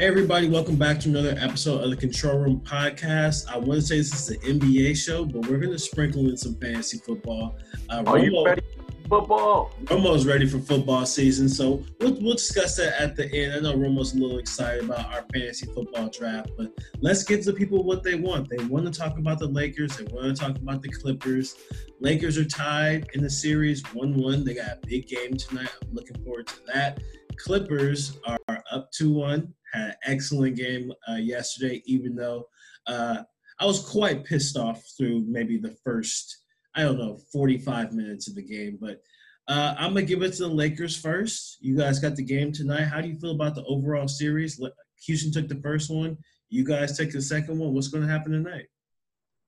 Hey, everybody, welcome back to another episode of the Control Room Podcast. I want to say this is an NBA show, but we're going to sprinkle in some fantasy football. Uh, Are Romo, you ready football? Romo's ready for football season, so we'll, we'll discuss that at the end. I know Romo's a little excited about our fantasy football draft, but let's give the people what they want. They want to talk about the Lakers, they want to talk about the Clippers. Lakers are tied in the series 1 1. They got a big game tonight. I'm looking forward to that. Clippers are up 2 1 had an excellent game uh, yesterday, even though uh, I was quite pissed off through maybe the first, I don't know, 45 minutes of the game. But uh, I'm going to give it to the Lakers first. You guys got the game tonight. How do you feel about the overall series? Houston took the first one. You guys take the second one. What's going to happen tonight?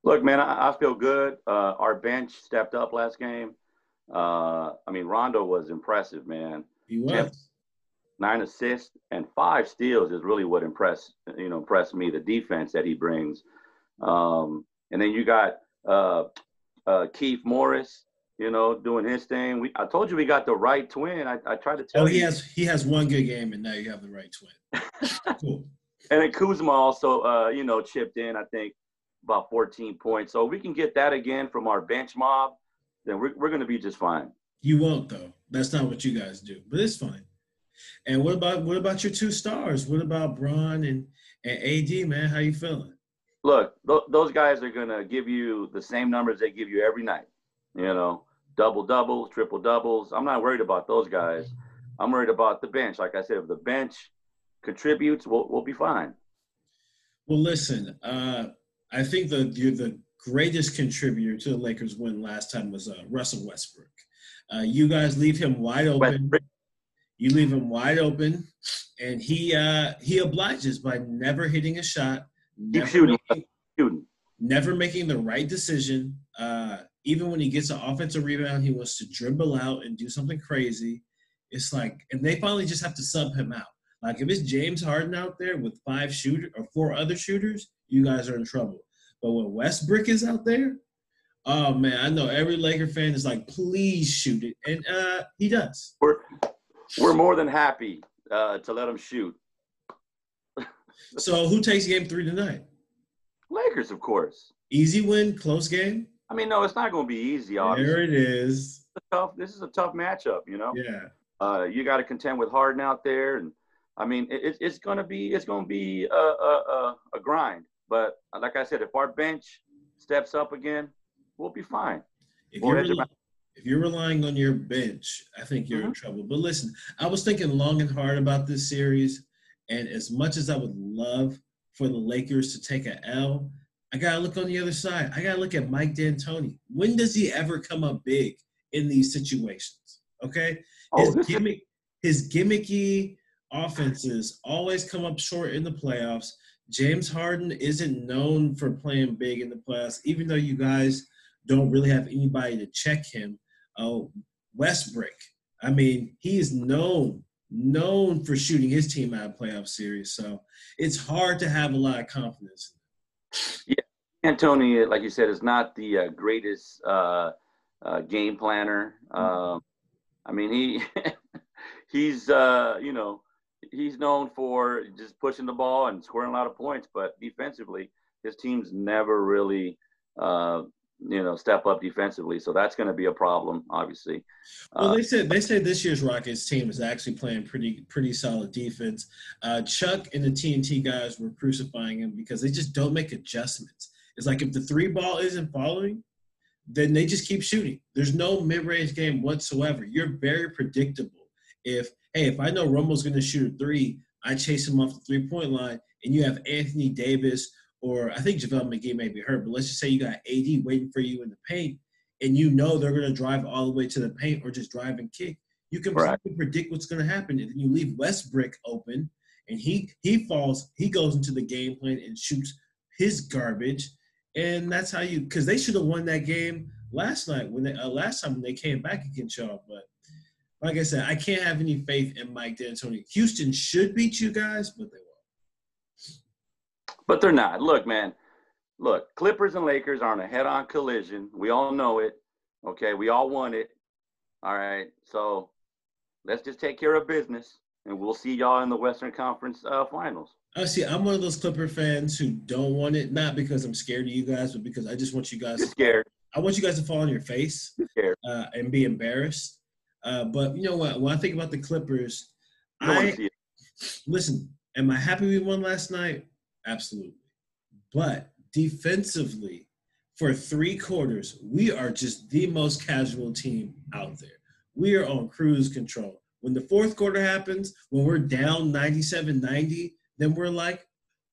Look, man, I, I feel good. Uh, our bench stepped up last game. Uh, I mean, Rondo was impressive, man. He was nine assists and five steals is really what impressed you know impressed me the defense that he brings. Um, and then you got uh, uh, Keith Morris you know doing his thing. We I told you we got the right twin. I, I tried to tell oh he you. has he has one good game and now you have the right twin. Cool. And then Kuzma also uh, you know chipped in I think about 14 points. So we can get that again from our bench mob then we're, we're going to be just fine. You won't though. That's not what you guys do but it's fine and what about what about your two stars? What about Bron and, and AD, man? How you feeling? Look, th- those guys are gonna give you the same numbers they give you every night. You know, double doubles, triple doubles. I'm not worried about those guys. I'm worried about the bench. Like I said, if the bench contributes, we'll we'll be fine. Well, listen, uh, I think the the greatest contributor to the Lakers win last time was uh, Russell Westbrook. Uh, you guys leave him wide open. Westbrook you leave him wide open, and he uh, he obliges by never hitting a shot, never shooting, making, shooting, never making the right decision. Uh, even when he gets an offensive rebound, he wants to dribble out and do something crazy. It's like, and they finally just have to sub him out. Like if it's James Harden out there with five shooter or four other shooters, you guys are in trouble. But when Westbrook is out there, oh man, I know every Laker fan is like, please shoot it, and uh, he does. We're we're more than happy uh, to let them shoot. so who takes game three tonight? Lakers, of course. Easy win, close game. I mean, no, it's not going to be easy. Obviously, there it is. tough. This is a tough matchup. You know. Yeah. Uh, you got to contend with Harden out there, and I mean, it, it's going to be it's going to be a, a, a, grind. But like I said, if our bench steps up again, we'll be fine. If we'll you're, if you're relying on your bench, I think you're mm-hmm. in trouble. But listen, I was thinking long and hard about this series, and as much as I would love for the Lakers to take a L, I gotta look on the other side. I gotta look at Mike D'Antoni. When does he ever come up big in these situations? Okay, his oh, gimmick, his gimmicky offenses always come up short in the playoffs. James Harden isn't known for playing big in the playoffs, even though you guys don't really have anybody to check him. Oh, Westbrook. I mean, he is known known for shooting his team out of playoff series. So it's hard to have a lot of confidence. Yeah, Antony, like you said, is not the uh, greatest uh, uh, game planner. Um, I mean, he he's uh, you know he's known for just pushing the ball and scoring a lot of points, but defensively, his team's never really uh, you know step up defensively. So that's going to be a problem, obviously. Well, uh, they said they say this year's Rockets team is actually playing pretty pretty solid defense. Uh, Chuck and the TNT guys were crucifying him because they just don't make adjustments. It's like if the three ball isn't following, then they just keep shooting. There's no mid range game whatsoever. You're very predictable. If hey, if I know Romo's going to shoot a three, I chase him off the three point line, and you have Anthony Davis or I think JaVale McGee may be hurt, but let's just say you got AD waiting for you in the paint and you know they're going to drive all the way to the paint or just drive and kick. You can right. predict what's going to happen. And then you leave Westbrook open and he he falls, he goes into the game plan and shoots his garbage. And that's how you, because they should have won that game last night when they, uh, last time when they came back against y'all. But like I said, I can't have any faith in Mike D'Antoni. Houston should beat you guys, but they but they're not. Look, man. Look, Clippers and Lakers are on a head-on collision. We all know it. Okay, we all want it. All right. So let's just take care of business. and we'll see y'all in the Western Conference uh, Finals. I see. I'm one of those Clipper fans who don't want it, not because I'm scared of you guys, but because I just want you guys. You're scared. I want you guys to fall on your face uh, and be embarrassed. Uh, but you know what? When I think about the Clippers, I listen. Am I happy we won last night? Absolutely. But defensively, for three quarters, we are just the most casual team out there. We are on cruise control. When the fourth quarter happens, when we're down 97 90, then we're like,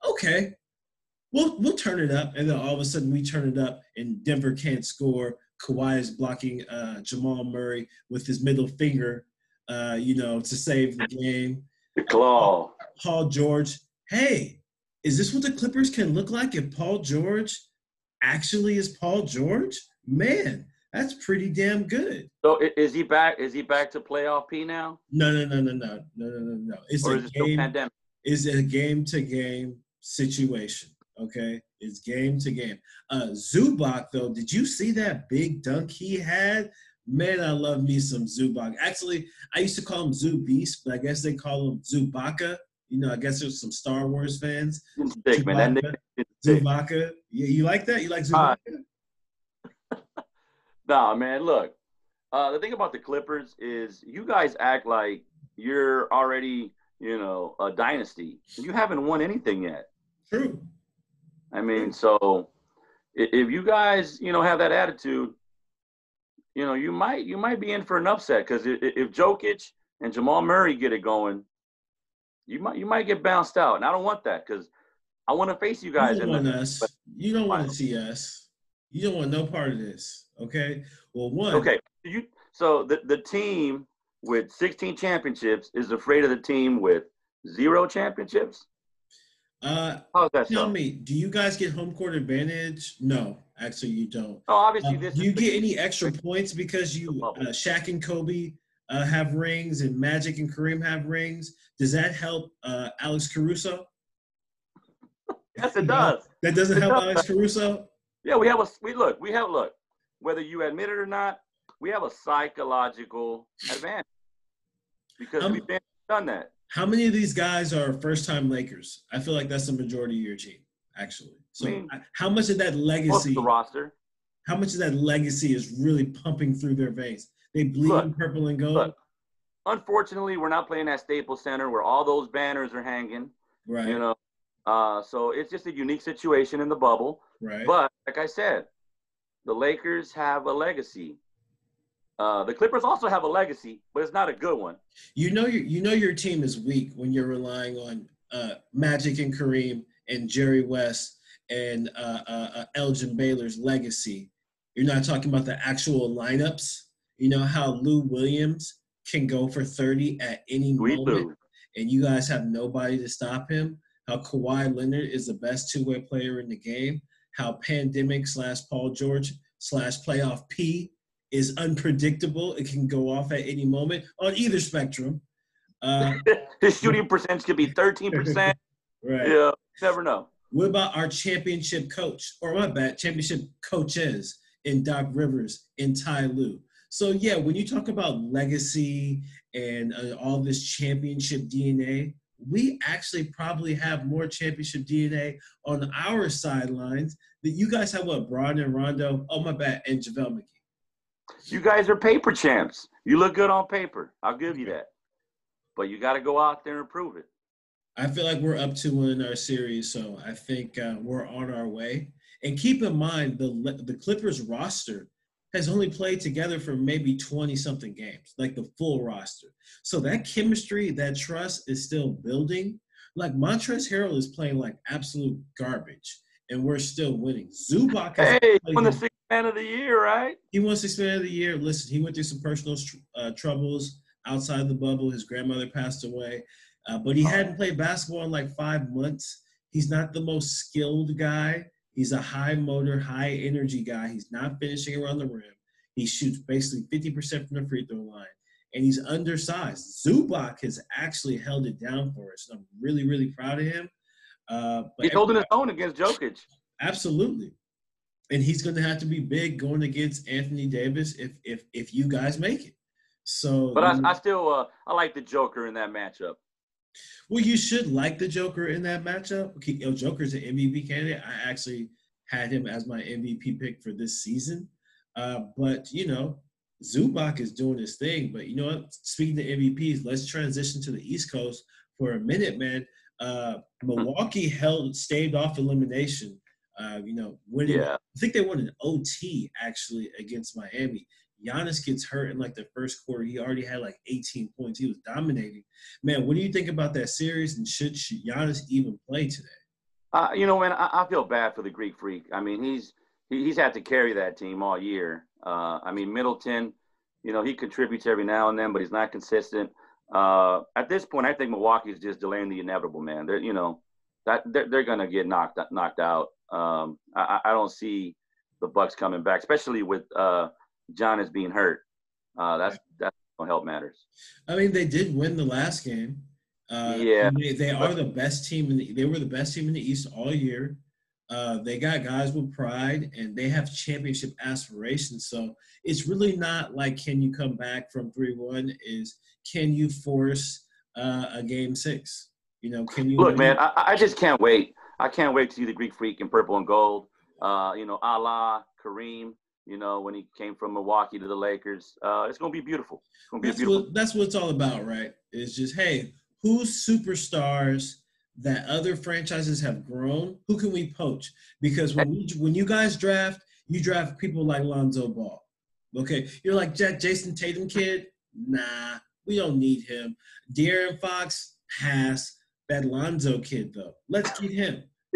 okay, we'll we'll turn it up, and then all of a sudden we turn it up, and Denver can't score. Kawhi is blocking uh, Jamal Murray with his middle finger, uh, you know, to save the game. The claw. Paul George. Hey, is this what the Clippers can look like if Paul George actually is Paul George? Man, that's pretty damn good. So is he back? Is he back to playoff P now? No, no, no, no, no, no, no, no, no. It's or a is it game. pandemic? It's a game to game situation. Okay, it's game to game. Uh, Zubac though, did you see that big dunk he had? Man, I love me some Zubac. Actually, I used to call him Zoo Beast, but I guess they call him Zubacca. You know, I guess there's some Star Wars fans. Big man, that Zubacca. Yeah, you like that? You like Zubacca? Uh, nah, man. Look, uh, the thing about the Clippers is you guys act like you're already, you know, a dynasty. You haven't won anything yet. True. I mean, so if you guys, you know, have that attitude, you know, you might you might be in for an upset because if Jokic and Jamal Murray get it going, you might you might get bounced out, and I don't want that because I want to face you guys. You don't in want the, us. You don't want to see us. You don't want no part of this. Okay. Well, one. Okay. You so the the team with 16 championships is afraid of the team with zero championships. Uh, How's that tell me, do you guys get home court advantage? No, actually, you don't. Oh, obviously, Uh, this do you get any extra points because you uh, Shaq and Kobe uh, have rings and Magic and Kareem have rings? Does that help uh, Alex Caruso? Yes, it does. That doesn't It help does. Alex Caruso. Yeah, we have a we look. We have look. Whether you admit it or not, we have a psychological advantage because Um, we've been done that. How many of these guys are first-time Lakers? I feel like that's the majority of your team, actually. So, I mean, how much of that Most legacy? of the roster. How much of that legacy is really pumping through their veins? They bleed Look, purple and gold, Look, unfortunately, we're not playing at Staples Center where all those banners are hanging. right? You know, uh, so it's just a unique situation in the bubble. right. But like I said, the Lakers have a legacy. Uh, the Clippers also have a legacy, but it's not a good one. You know your you know your team is weak when you're relying on uh, Magic and Kareem and Jerry West and uh, uh, uh, Elgin Baylor's legacy. You're not talking about the actual lineups. You know how Lou Williams can go for 30 at any We moment, do. and you guys have nobody to stop him. How Kawhi Leonard is the best two-way player in the game. How pandemic slash Paul George slash playoff P is unpredictable. It can go off at any moment on either spectrum. Uh, His shooting percentage could be 13%. right. yeah, never know. What about our championship coach, or my bad, championship coaches in Doc Rivers and Ty Lue? So yeah, when you talk about legacy and uh, all this championship DNA, we actually probably have more championship DNA on our sidelines that you guys have. What Bron and Rondo? Oh my bad, and JaVale McGee. You guys are paper champs. You look good on paper. I'll give you that. But you got to go out there and prove it. I feel like we're up to one in our series, so I think uh, we're on our way. And keep in mind, the the Clippers roster has only played together for maybe 20 something games, like the full roster. So that chemistry, that trust is still building. Like Montrezl Harrell is playing like absolute garbage, and we're still winning. Zubac has Hey, won the sixth man of the year, right? he won six man of the year. Listen, he went through some personal uh, troubles outside the bubble. His grandmother passed away, uh, but he hadn't played basketball in like five months. He's not the most skilled guy. He's a high motor, high energy guy. He's not finishing around the rim. He shoots basically 50% from the free throw line, and he's undersized. Zubac has actually held it down for us. and I'm really, really proud of him. Uh, He's holding his own against Jokic. Absolutely. And he's going to have to be big going against Anthony Davis if if if you guys make it. So, but I, I still uh, I like the Joker in that matchup. Well, you should like the Joker in that matchup. Okay, Joker's an MVP candidate. I actually had him as my MVP pick for this season. Uh, but you know, Zubac is doing his thing. But you know what? Speaking of MVPs, let's transition to the East Coast for a minute, man. Uh, Milwaukee held staved off elimination. Uh, you know, winning. Yeah. I think they won an OT actually against Miami. Giannis gets hurt in like the first quarter. He already had like 18 points. He was dominating. Man, what do you think about that series? And should Giannis even play today? Uh, you know, man, I, I, feel bad for the Greek Freak. I mean, he's he, he's had to carry that team all year. Uh, I mean, Middleton, you know, he contributes every now and then, but he's not consistent. Uh, at this point, I think Milwaukee's just delaying the inevitable, man. They're, you know, that they're, they're gonna get knocked knocked out. Um, I, I don't see the Bucks coming back, especially with uh, Giannis being hurt. Uh, that's that's gonna help matters. I mean, they did win the last game. Uh, yeah, they, they are the best team in the. They were the best team in the East all year. Uh, they got guys with pride and they have championship aspirations. So it's really not like can you come back from three one? Is can you force uh, a game six? You know, can you look, man? I, I, just can't wait. I can't wait to see the Greek Freak in purple and gold. Uh, you know, Allah Kareem. You know, when he came from Milwaukee to the Lakers, uh, it's gonna be beautiful. It's gonna be that's beautiful. What, that's what it's all about, right? It's just hey, who's superstars that other franchises have grown? Who can we poach? Because when we, when you guys draft, you draft people like Lonzo Ball. Okay, you're like that Jayson Tatum kid. Nah, we don't need him. De'Aaron Fox, pass. That Lonzo kid though, let's get him.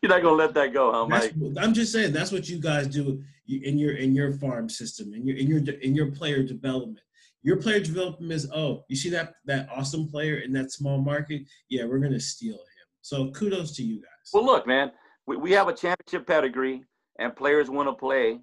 You're not gonna let that go, huh, Mike? I'm just saying that's what you guys do in your in your farm system, in your in your in your player development. Your player development is oh, you see that that awesome player in that small market? Yeah, we're gonna steal him. So kudos to you guys. Well, look, man, we, we have a championship pedigree, and players want to play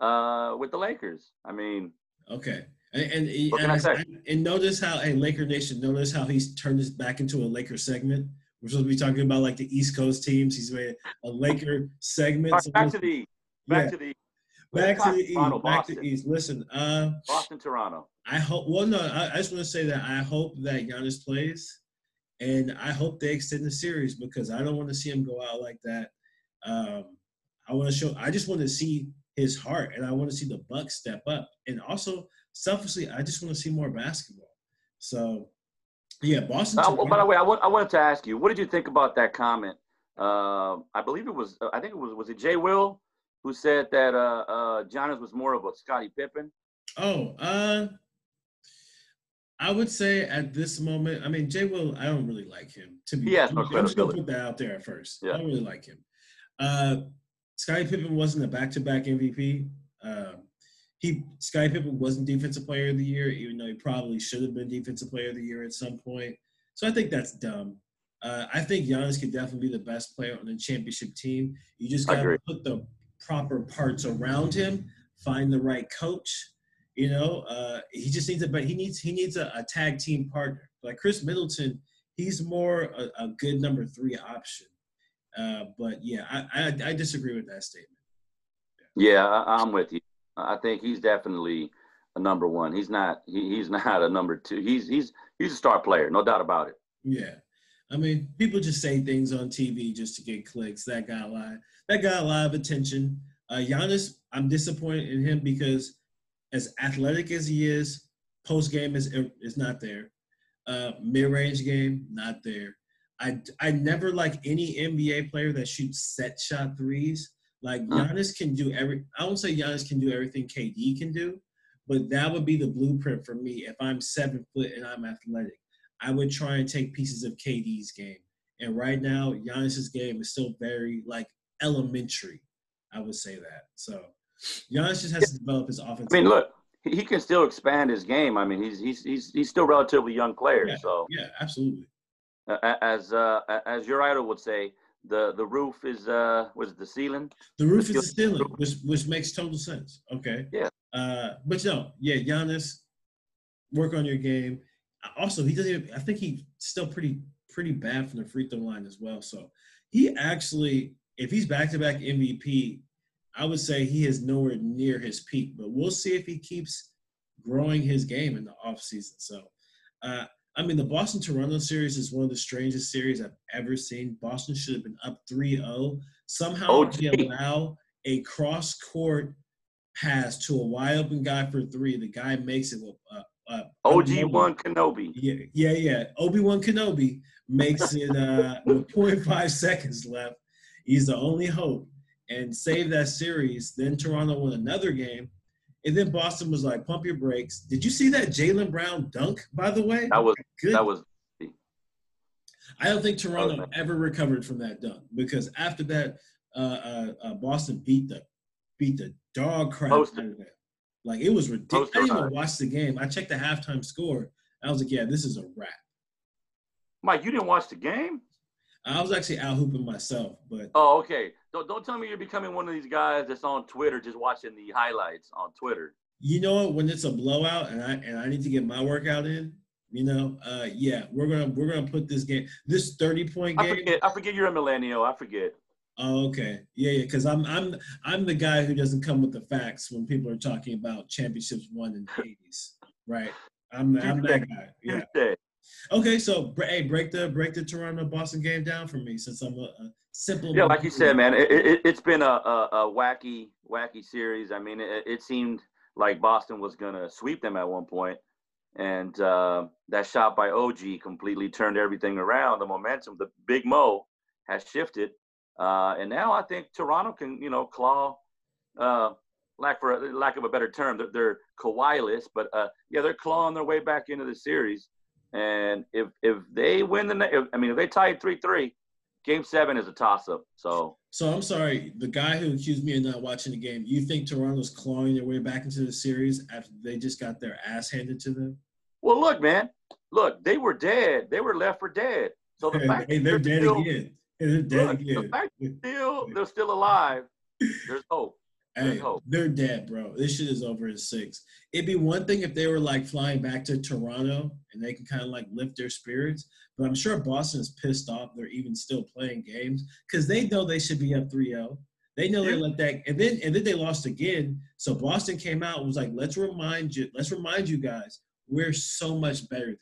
uh, with the Lakers. I mean, okay. And and, and, and, notice how, hey, Laker Nation, notice how he's turned this back into a Laker segment. We're supposed to be talking about like the East Coast teams. He's made a Laker segment. Right, back to the back yeah. to the back to the East. Toronto, back Boston. to East. Listen, uh, Boston, Toronto. I hope. Well, no, I, I just want to say that I hope that Giannis plays, and I hope they extend the series because I don't want to see him go out like that. Um, I want to show. I just want to see his heart, and I want to see the Bucks step up, and also selfishly, I just want to see more basketball. So, yeah, Boston. Uh, by the way, I, w- I wanted to ask you, what did you think about that comment? Uh, I believe it was. Uh, I think it was. Was it Jay Will who said that uh, uh, Giannis was more of a Scottie Pippen? Oh, uh, I would say at this moment, I mean, Jay Will, I don't really like him. To be, yeah, no I'm just gonna put that out there at first. Yeah. I don't really like him. Uh, Scottie Pippen wasn't a back-to-back MVP. Uh, he Scottie Pippen wasn't Defensive Player of the Year, even though he probably should have been Defensive Player of the Year at some point. So I think that's dumb. Uh, I think Giannis could definitely be the best player on the championship team. You just got to put the proper parts around him, find the right coach. You know, uh, he just needs a but he needs he needs a, a, tag team partner. Like Khris Middleton, he's more a, a good number three option. Uh, but yeah, I, I, I disagree with that statement. Yeah, yeah I'm with you. I think he's definitely a number one. He's not. He, he's not a number two. He's he's he's a star player, no doubt about it. Yeah, I mean, people just say things on TV just to get clicks. That guy lot. That got a lot of attention. Uh, Giannis, I'm disappointed in him because as athletic as he is, post game is is not there. Uh, Mid range game, not there. I I never like any NBA player that shoots set shot threes. Like Giannis can do every. I won't say Giannis can do everything KD can do, but that would be the blueprint for me. If I'm seven foot and I'm athletic, I would try and take pieces of KD's game. And right now, Giannis's game is still very like elementary. I would say that. So Giannis just has to develop his offense. I mean, look, he can still expand his game. I mean, he's he's he's he's still relatively young player. Yeah, so yeah, absolutely. As uh, as your idol would say, the the roof is uh was the ceiling. The roof is the ceiling, which which makes total sense. Okay. Yeah. Uh, but no, yeah, Giannis, work on your game. Also, he doesn't. Even, I think he's still pretty pretty bad from the free throw line as well. So he actually, if he's back to back MVP, I would say he is nowhere near his peak. But we'll see if he keeps growing his game in the offseason. So, uh, I mean, the Boston Toronto series is one of the strangest series I've ever seen. Boston should have been up 3 0. Somehow, OG. they allow a cross court pass to a wide open guy for three. The guy makes it with uh, uh, OG one Kenobi. Yeah, yeah, yeah. Obi Wan Kenobi makes it uh, with 0.5 seconds left. He's the only hope and saved that series. Then Toronto won another game. And then Boston was like, pump your brakes. Did you see that Jaylen Brown dunk, by the way? That was Good. that was I don't think Toronto Oh, ever recovered from that dunk because after that, uh, uh, uh, Boston beat the beat the dog crap Posted. out of that. Like it was ridiculous. I didn't even watch the game. I checked the halftime score. I was like, yeah, this is a wrap. Mike. You didn't watch the game? I was actually out hooping myself, but Oh, okay. Don't don't tell me you're becoming one of these guys that's on Twitter just watching the highlights on Twitter. you know what? When it's a blowout and I and I need to get my workout in, you know, uh, yeah, we're gonna we're gonna put this game, this thirty point game. I forget. I forget you're a millennial. I forget. Oh, okay, yeah, yeah, because I'm I'm I'm the guy who doesn't come with the facts when people are talking about championships won in the '80s, right? I'm I'm that guy. Yeah. Tuesday. Okay, so hey, break the break the Toronto Boston game down for me since I'm a, a simple. Yeah, like you said, man, it, it, it's been a, a, a wacky, wacky series. I mean, it, it seemed like Boston was gonna sweep them at one point, and uh, that shot by OG completely turned everything around. The momentum, the Big Mo, has shifted, uh, and now I think Toronto can, you know, claw. Uh, lack for lack of a better term, they're, they're Kawhi-less, but uh, yeah, they're clawing their way back into the series. And if if they win the, if, I mean, if they tie three three, Game seven is a toss up. So So I'm sorry, the guy who accused me of not watching the game. You think Toronto's clawing their way back into the series after they just got their ass handed to them? well, look, man, look, they were dead. They were left for dead. So the fact hey, that they're dead still, again. They're dead Look, the again. fact still they're still alive. There's hope. Hey, they're dead, bro. This shit is over in six. It'd be one thing if they were like flying back to Toronto and they can kind of like lift their spirits. But I'm sure Boston is pissed off they're even still playing games because they know they should be up 3-0. They know they let that and then and then they lost again. So Boston came out and was like, let's remind you, let's remind you guys, we're so much better than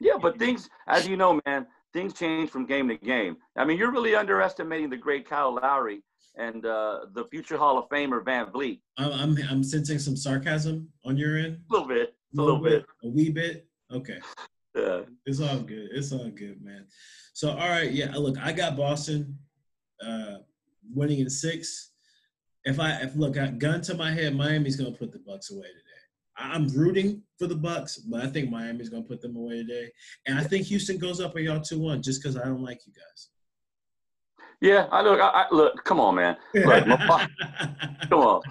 you." Yeah, but things, as you know, man, things change from game to game. I mean, you're really underestimating the great Kyle Lowry and uh, the future Hall of Famer VanVleet. I'm I'm, I'm sensing some sarcasm on your end. A little bit, a little bit. a wee bit. Okay. Yeah. It's all good. It's all good, man. So, all right, yeah. Look, I got Boston uh, winning in six. If I if look, I, gun to my head, Miami's gonna put the Bucks away today. I'm rooting for the Bucks, but I think Miami's gonna put them away today, and I think Houston goes up on y'all two one just because I don't like you guys. Yeah, I look. I, I look. Come on, man. Look, come on.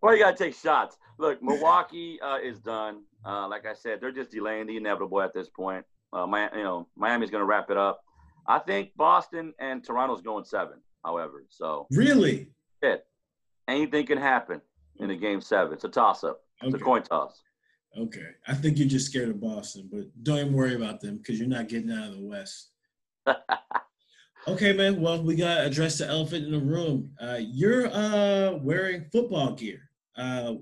Why you gotta take shots? Look, Milwaukee uh, is done. Uh, like I said, they're just delaying the inevitable at this point. Uh, my, you know, Miami's gonna wrap it up. I think Boston and Toronto's going seven. However, so really? it anything can happen in a game seven. It's a toss up. It's Okay. a coin toss. Okay. I think you're just scared of Boston, but don't even worry about them because you're not getting out of the West. Okay, man. Well, we got to address the elephant in the room. Uh, you're uh, wearing football gear. Uh,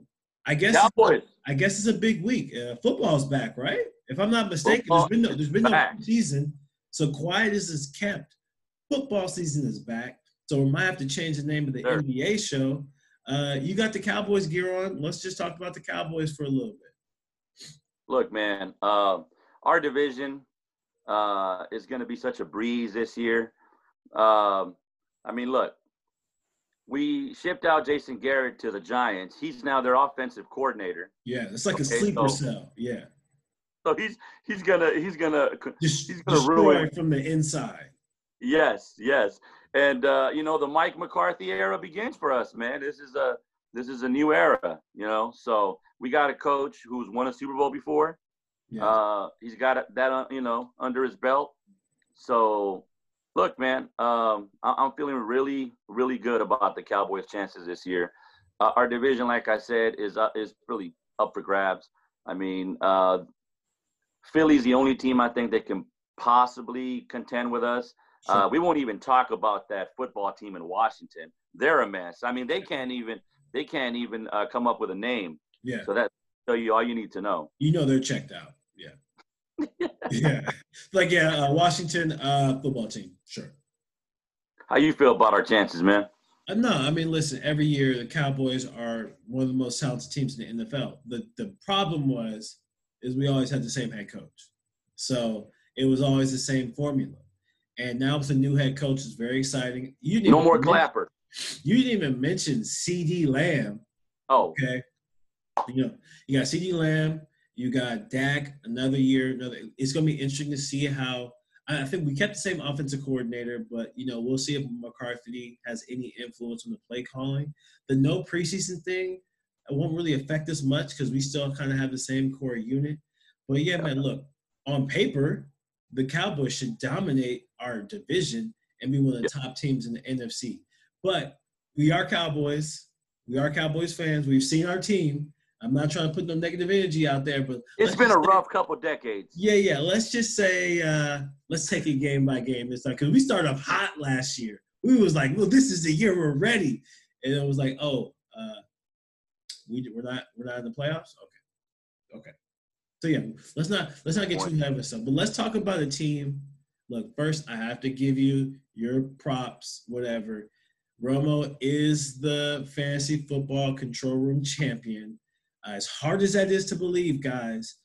I guess Cowboys. I guess it's a big week. Uh, football's back, right? If I'm not mistaken, Football there's been no there's been no season, so quiet as is kept. Football season is back, so we might have to change the name of the Sure. NBA show. Uh, you got the Cowboys gear on. Let's just talk about the Cowboys for a little bit. Look, man. Um, our division uh, is going to be such a breeze this year. Um, I mean, look, we shipped out Jason Garrett to the Giants. He's now their offensive coordinator. Yeah, it's like a sleeper so- cell. Yeah, So he's he's gonna he's gonna just He's gonna destroy ruin- from the inside. yes yes and uh, you know the Mike McCarthy era begins for us, man. This is a this is a new era, you know. So we got a coach who's won a Super Bowl before. Yeah. Uh, he's got that, you know, under his belt. So, look, man, um, I- I'm feeling really, really good about the Cowboys' chances this year. Uh, our division, like I said, is uh, is really up for grabs. I mean, uh, Philly's the only team I think that can possibly contend with us. Uh, we won't even talk about that football team in Washington. They're a mess. I mean, they can't even they can't even uh, come up with a name. yeah. So that tell you all you need to know. You know they're checked out. Yeah. Like yeah, uh, Washington uh, football team. Sure. How you feel about our chances, man? Uh, no, I mean, listen. Every year, the Cowboys are one of the most talented teams in the NFL. the The problem was, is we always had the same head coach, so it was always the same formula. And now with a new head coach, it's very exciting. You no more mention, Clapper. You didn't even mention CeeDee Lamb. Oh, okay. You know, you got CeeDee Lamb. You got Dak. Another year. Another. It's going to be interesting to see how. I think we kept the same offensive coordinator, but you know we'll see if McCarthy has any influence on the play calling. The no preseason thing it won't really affect us much because we still kind of have the same core unit. But yeah, man, look on paper, the Cowboys should dominate our division and be one of the top teams in the NFC. But we are Cowboys. We are Cowboys fans. We've seen our team. I'm not trying to put no negative energy out there, but it's been a rough couple decades. Yeah, yeah. Let's just say uh, let's take it game by game this time because we started off hot last year. We was like, well, this is the year we're ready, and it was like, oh, uh, we we're not we're not in the playoffs. Okay, okay. So yeah, let's not let's not get too nervous. But let's talk about a team. Look, first I have to give you your props, whatever. Romo is the fantasy football control room champion. Uh, as hard as that is to believe, guys,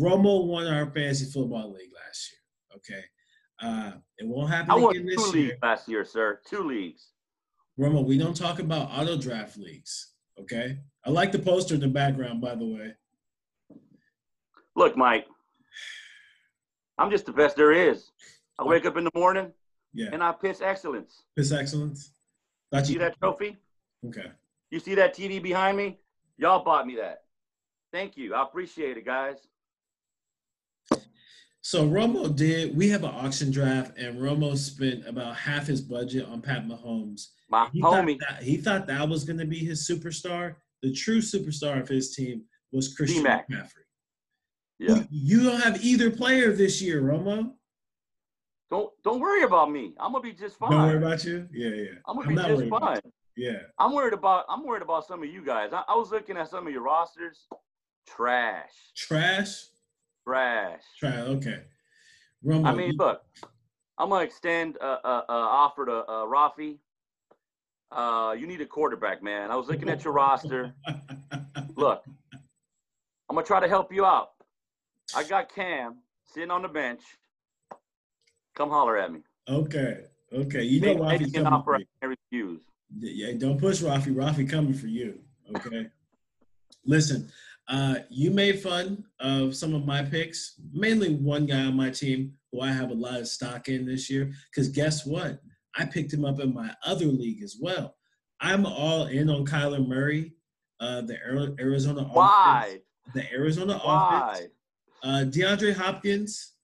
Romo won our fantasy football league last year. Okay, uh, it won't happen I again this two year. leagues last year, sir. Two leagues. Romo, we don't talk about auto draft leagues. Okay, I like the poster in the background, by the way. Look, Mike, I'm just the best there is. I wake up in the morning, yeah, and I piss excellence. Piss excellence. You see that trophy? Okay. You see that TV behind me? Y'all bought me that. Thank you. I appreciate it, guys. So Romo did. We have an auction draft, and Romo spent about half his budget on Pat Mahomes. My he homie. Thought that, he thought that was going to be his superstar. The true superstar of his team was Christian D-Mac. McCaffrey. Yeah. You don't have either player this year, Romo. Don't don't worry about me. I'm gonna be just fine. Don't worry about you. Yeah, yeah. I'm gonna I'm be just fine. Yeah. I'm worried about I'm worried about some of you guys. I, I was looking at some of your rosters. Trash. Trash. Trash. Trash. Okay. Romo, I mean, look. I'm gonna extend a, a, a offer to uh, Rafi. Uh, you need a quarterback, man. I was looking at your roster. Look, I'm gonna try to help you out. I got Cam sitting on the bench. Come holler at me. Okay. Okay. You know Rafi's coming offer for you. I refuse. Yeah, don't push Rafi. Rafi coming for you. Okay. Listen, uh, you made fun of some of my picks, mainly one guy on my team who I have a lot of stock in this year. Because guess what? I picked him up in my other league as well. I'm all in on Kyler Murray, uh, the Arizona Why? offense. The Arizona Why? offense. Uh, DeAndre Hopkins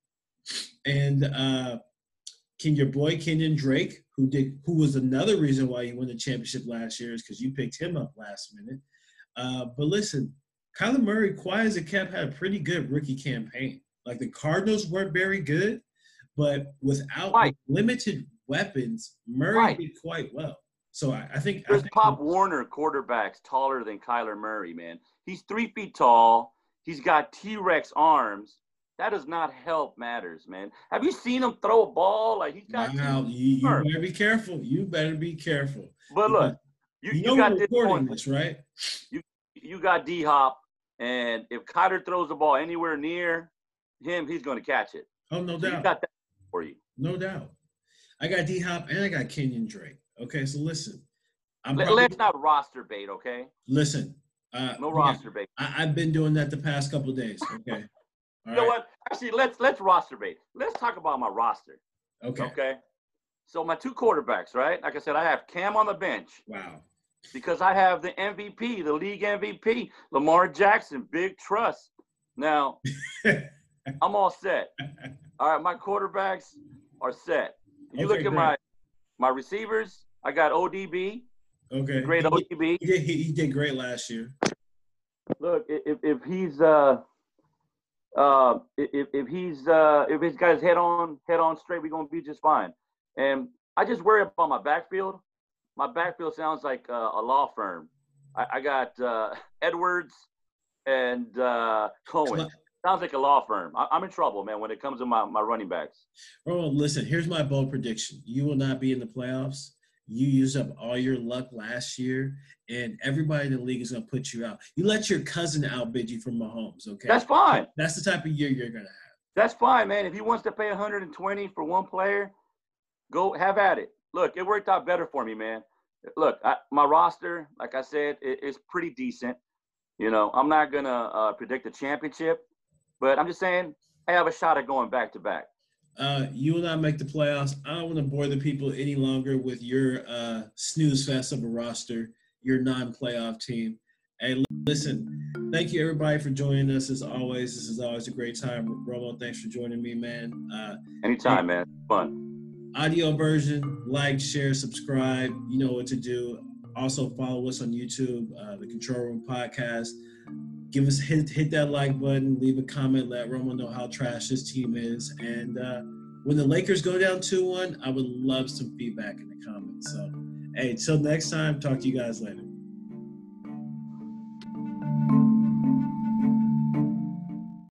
and uh, can your boy Kenyon Drake, who did, who was another reason why you won the championship last year, is because you picked him up last minute. Uh, but listen, Kyler Murray, quiet as a kept, had a pretty good rookie campaign. Like the Cardinals weren't very good, but without right. limited weapons, Murray right. did quite well. So I, I think there's I think Pop Warner quarterbacks taller than Kyler Murray, man. He's three feet tall. He's got T Rex arms. That does not help matters, man. Have you seen him throw a ball? Like he's got. Wow, you, you better be careful. You better be careful. But look, you, you, you got this, point. this, right? You you got D Hop, and if Kyler throws the ball anywhere near him, he's going to catch it. Oh no so doubt. got that for you. No doubt. I got D Hop and I got Kenyon Drake. Okay, so listen. I'm Let, let's not roster bait, okay? Listen. Uh, no roster bait. I, have been doing that the past couple days. Okay. You know what? Actually, let's let's roster bait. Let's talk about my roster. Okay. Okay. So my two quarterbacks, right? Like I said, I have Cam on the bench. Wow. Because I have the MVP, the league MVP, Lamar Jackson, big trust. Now, I'm all set. All right, my quarterbacks are set. You okay, look at great. my my receivers. I got ODB. Okay. Great he, ODB. He did, he did great last year. Look, if if he's uh uh, if, if he's uh, if he's got his head on head on straight, we're gonna be just fine. And I just worry about my backfield. My backfield sounds like uh, a law firm. I, I got uh, Edwards, and uh, Cohen. Sounds like a law firm. I, am in trouble, man, when it comes to my, my running backs. Bro, listen, here's my bold prediction. You will not be in the playoffs. You used up all your luck last year, and everybody in the league is going to put you out. You let your cousin outbid you from Mahomes, okay? That's fine. That's the type of year you're going to have. That's fine, man. If he wants to pay 120 for one player, go have at it. Look, it worked out better for me, man. Look, I, my roster, like I said, it, it's pretty decent. You know, I'm not gonna uh, predict a championship, but I'm just saying I have a shot at going back to back. Uh, you will not make the playoffs. I don't want to bore the people any longer with your uh, snooze fest of a roster, your non-playoff team. Hey, listen, thank you everybody for joining us as always. This is always a great time. Romo, thanks for joining me, man. Uh, Anytime, man. Fun. Audio version, like, share, subscribe. You know what to do. Also follow us on YouTube, uh, the Control Room Podcast. Give us hit hit that like button, leave a comment, let Romo know how trash this team is. And uh, when the Lakers go down 2-1, I would love some feedback in the comments. So hey, till next time, talk to you guys later.